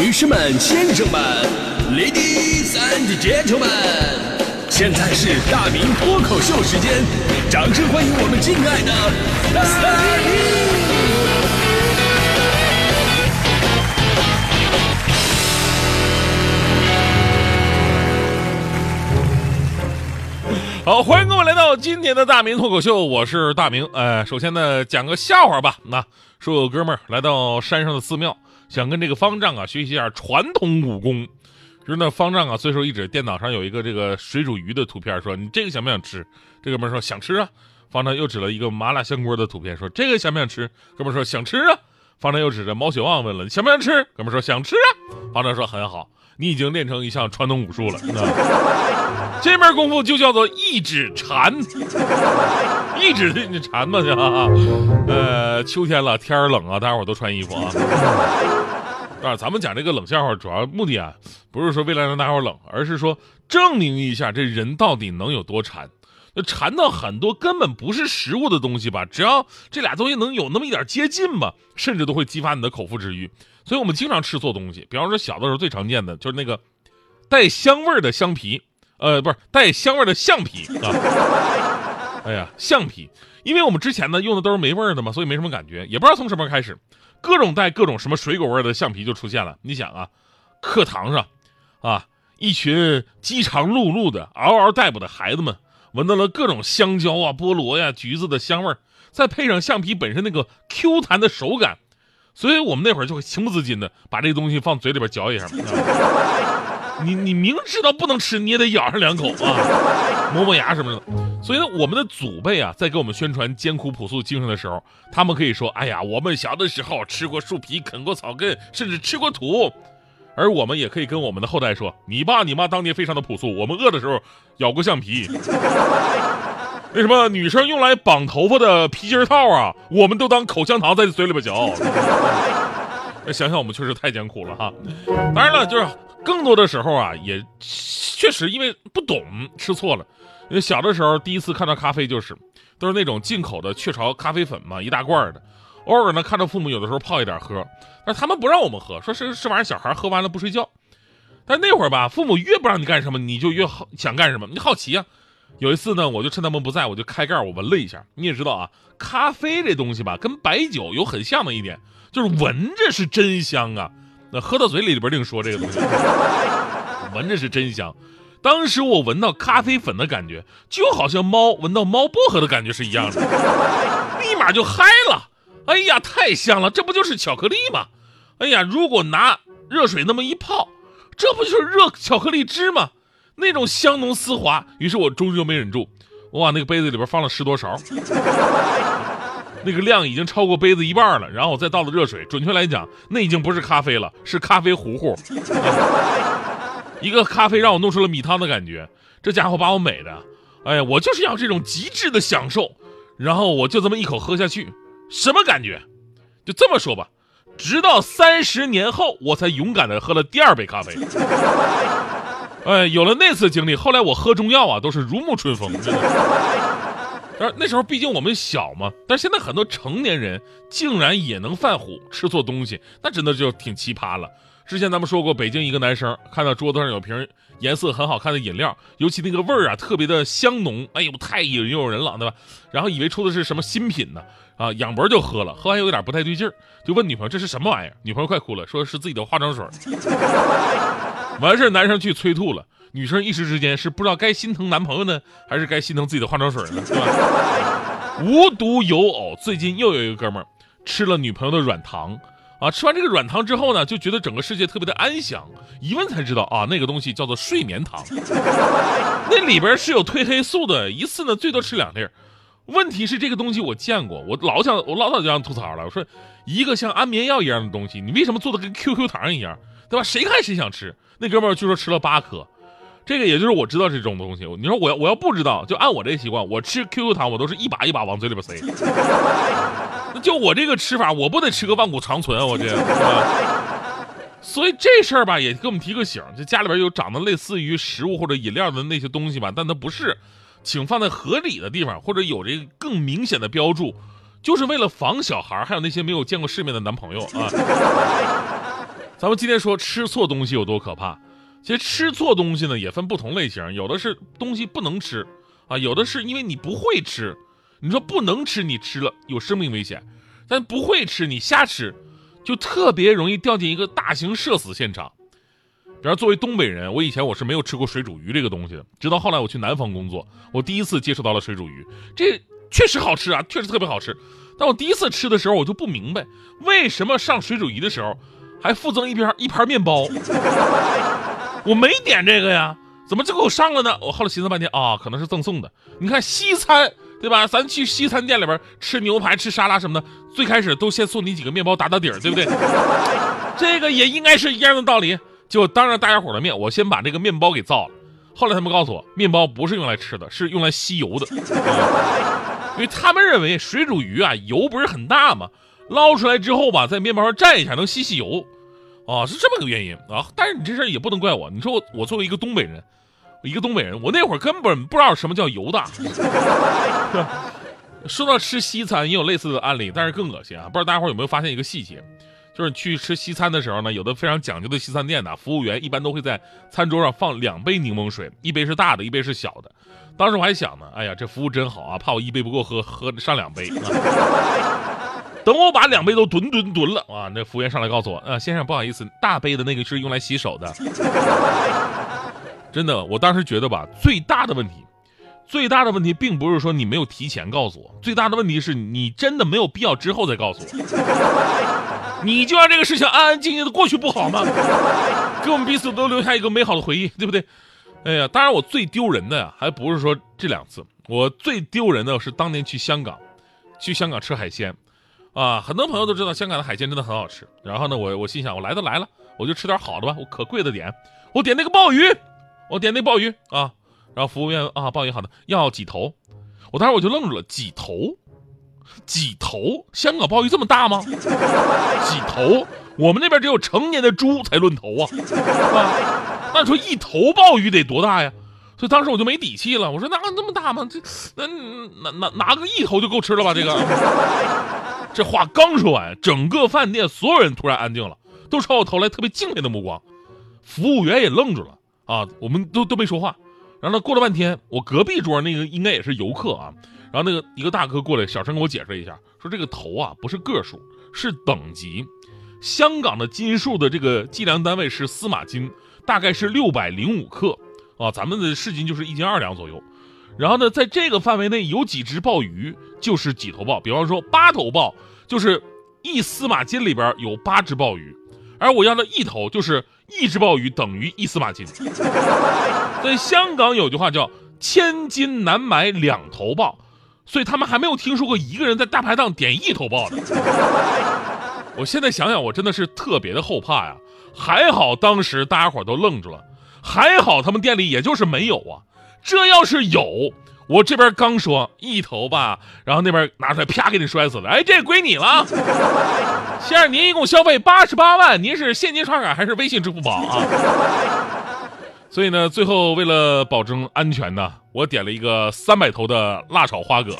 女士们、先生们，Ladies and Gentlemen，现在是大明脱口秀时间，掌声欢迎我们敬爱的大明！好，欢迎各位来到今天的大明脱口秀，我是大明。呃，首先呢，讲个笑话吧。那说有哥们儿来到山上的寺庙，想跟这个方丈啊学习一下传统武功。就是那方丈啊，随手一指，电脑上有一个这个水煮鱼的图片，说你这个想不想吃？这哥们说想吃啊。方丈又指了一个麻辣香锅的图片，说这个想不想吃？哥们说想吃啊。方丈又指着毛血旺问了，你想不想吃？哥们说想吃啊。方丈说很好，你已经练成一项传统武术了。这门功夫就叫做一指禅，一指你禅吧去啊。呃，秋天了，天儿冷啊，大家伙都穿衣服啊。啊，咱们讲这个冷笑话，主要目的啊，不是说为了让大家伙冷，而是说证明一下这人到底能有多馋。那馋到很多根本不是食物的东西吧，只要这俩东西能有那么一点接近吧，甚至都会激发你的口腹之欲。所以我们经常吃错东西，比方说小的时候最常见的就是那个带香味儿的香皮，呃，不是带香味儿的橡皮啊。哎呀，橡皮，因为我们之前呢用的都是没味儿的嘛，所以没什么感觉，也不知道从什么时候开始，各种带各种什么水果味的橡皮就出现了。你想啊，课堂上，啊，一群饥肠辘辘的嗷嗷待哺的孩子们，闻到了各种香蕉啊、菠萝呀、橘子的香味儿，再配上橡皮本身那个 Q 弹的手感，所以我们那会儿就会情不自禁的把这东西放嘴里边嚼一下。你你明知道不能吃，你也得咬上两口啊，磨磨牙什么的。所以呢，我们的祖辈啊，在给我们宣传艰苦朴素精神的时候，他们可以说：“哎呀，我们小的时候吃过树皮，啃过草根，甚至吃过土。”而我们也可以跟我们的后代说：“你爸你妈当年非常的朴素，我们饿的时候咬过橡皮。那什么，女生用来绑头发的皮筋套啊，我们都当口香糖在嘴里边嚼。想想我们确实太艰苦了哈。当然了，就是更多的时候啊，也确实因为不懂吃错了。因为小的时候第一次看到咖啡就是，都是那种进口的雀巢咖啡粉嘛，一大罐的。偶尔呢看到父母有的时候泡一点喝，但他们不让我们喝，说是这玩意儿小孩喝完了不睡觉。但那会儿吧，父母越不让你干什么，你就越好想干什么，你好奇啊。有一次呢，我就趁他们不在，我就开盖我闻了一下。你也知道啊，咖啡这东西吧，跟白酒有很像的一点，就是闻着是真香啊。那喝到嘴里里边另说这个东西，闻着是真香。当时我闻到咖啡粉的感觉，就好像猫闻到猫薄荷的感觉是一样的，立马就嗨了。哎呀，太香了，这不就是巧克力吗？哎呀，如果拿热水那么一泡，这不就是热巧克力汁吗？那种香浓丝滑。于是我终究没忍住，我往那个杯子里边放了十多勺，那个量已经超过杯子一半了。然后我再倒了热水，准确来讲，那已经不是咖啡了，是咖啡糊糊。一个咖啡让我弄出了米汤的感觉，这家伙把我美的，哎呀，我就是要这种极致的享受。然后我就这么一口喝下去，什么感觉？就这么说吧，直到三十年后，我才勇敢的喝了第二杯咖啡。哎，有了那次经历，后来我喝中药啊，都是如沐春风。真的。但是那时候毕竟我们小嘛，但是现在很多成年人竟然也能犯虎，吃错东西，那真的就挺奇葩了。之前咱们说过，北京一个男生看到桌子上有瓶颜色很好看的饮料，尤其那个味儿啊特别的香浓，哎呦太引诱人了，对吧？然后以为出的是什么新品呢，啊，仰脖就喝了，喝完有点不太对劲儿，就问女朋友这是什么玩意儿，女朋友快哭了，说是自己的化妆水。完事男生去催吐了，女生一时之间是不知道该心疼男朋友呢，还是该心疼自己的化妆水呢，对吧？无独有偶，最近又有一个哥们儿吃了女朋友的软糖。啊，吃完这个软糖之后呢，就觉得整个世界特别的安详。一问才知道啊，那个东西叫做睡眠糖，那里边是有褪黑素的，一次呢最多吃两粒。问题是这个东西我见过，我老想我老早就想吐槽了，我说一个像安眠药一样的东西，你为什么做的跟 QQ 糖一样，对吧？谁看谁想吃。那哥们儿据说吃了八颗，这个也就是我知道这种东西。你说我要我要不知道，就按我这习惯，我吃 QQ 糖我都是一把一把往嘴里边塞。那就我这个吃法，我不得吃个万古长存啊！我这，所以这事儿吧，也给我们提个醒：就家里边有长得类似于食物或者饮料的那些东西吧，但它不是，请放在合理的地方，或者有这个更明显的标注，就是为了防小孩，还有那些没有见过世面的男朋友啊。咱们今天说吃错东西有多可怕，其实吃错东西呢也分不同类型，有的是东西不能吃啊，有的是因为你不会吃。你说不能吃，你吃了有生命危险；但不会吃，你瞎吃，就特别容易掉进一个大型社死现场。比方作为东北人，我以前我是没有吃过水煮鱼这个东西的，直到后来我去南方工作，我第一次接触到了水煮鱼，这确实好吃啊，确实特别好吃。但我第一次吃的时候，我就不明白为什么上水煮鱼的时候还附赠一边一盘面包，我没点这个呀，怎么就给我上了呢？我后来寻思半天啊，可能是赠送的。你看西餐。对吧？咱去西餐店里边吃牛排、吃沙拉什么的，最开始都先送你几个面包打打底儿，对不对？这个也应该是一样的道理。就当着大家伙的面，我先把这个面包给造了。后来他们告诉我，面包不是用来吃的，是用来吸油的，因为他们认为水煮鱼啊油不是很大嘛，捞出来之后吧，在面包上蘸一下能吸吸油，啊，是这么个原因啊。但是你这事儿也不能怪我，你说我我作为一个东北人。一个东北人，我那会儿根本不知道什么叫油大。说到吃西餐，也有类似的案例，但是更恶心啊！不知道大家伙有没有发现一个细节，就是去吃西餐的时候呢，有的非常讲究的西餐店呢，服务员一般都会在餐桌上放两杯柠檬水，一杯是大的，一杯是小的。当时我还想呢，哎呀，这服务真好啊，怕我一杯不够喝，喝上两杯啊。等我把两杯都吨吨吨了啊，那服务员上来告诉我，呃，先生不好意思，大杯的那个是用来洗手的。真的，我当时觉得吧，最大的问题，最大的问题并不是说你没有提前告诉我，最大的问题是你真的没有必要之后再告诉我，你就让这个事情安安静静的过去不好吗？给我们彼此都留下一个美好的回忆，对不对？哎呀，当然我最丢人的呀，还不是说这两次，我最丢人的是当年去香港，去香港吃海鲜，啊，很多朋友都知道香港的海鲜真的很好吃。然后呢，我我心想，我来都来了，我就吃点好的吧，我可贵的点，我点那个鲍鱼。我点那鲍鱼啊，然后服务员啊，鲍鱼好的，要几头？我当时我就愣住了，几头？几头？香港鲍鱼这么大吗？几头？我们那边只有成年的猪才论头啊！啊，那说一头鲍鱼得多大呀？所以当时我就没底气了，我说那那么大吗？这那拿拿拿个一头就够吃了吧？这个，这话刚说完，整个饭店所有人突然安静了，都朝我投来特别敬佩的目光，服务员也愣住了。啊，我们都都没说话，然后呢，过了半天，我隔壁桌那个应该也是游客啊，然后那个一个大哥过来，小声给我解释一下，说这个头啊不是个数，是等级，香港的斤数的这个计量单位是司马斤，大概是六百零五克啊，咱们的市斤就是一斤二两左右，然后呢，在这个范围内有几只鲍鱼就是几头鲍，比方说八头鲍就是一司马斤里边有八只鲍鱼，而我要的一头就是。一只鲍鱼等于一司马斤，在香港有句话叫“千金难买两头鲍”，所以他们还没有听说过一个人在大排档点一头鲍的。我现在想想，我真的是特别的后怕呀！还好当时大家伙都愣住了，还好他们店里也就是没有啊，这要是有。我这边刚说一头吧，然后那边拿出来啪给你摔死了。哎，这归你了，先生，您一共消费八十八万，您是现金刷卡还是微信支付宝啊？所以呢，最后为了保证安全呢，我点了一个三百头的辣炒花蛤。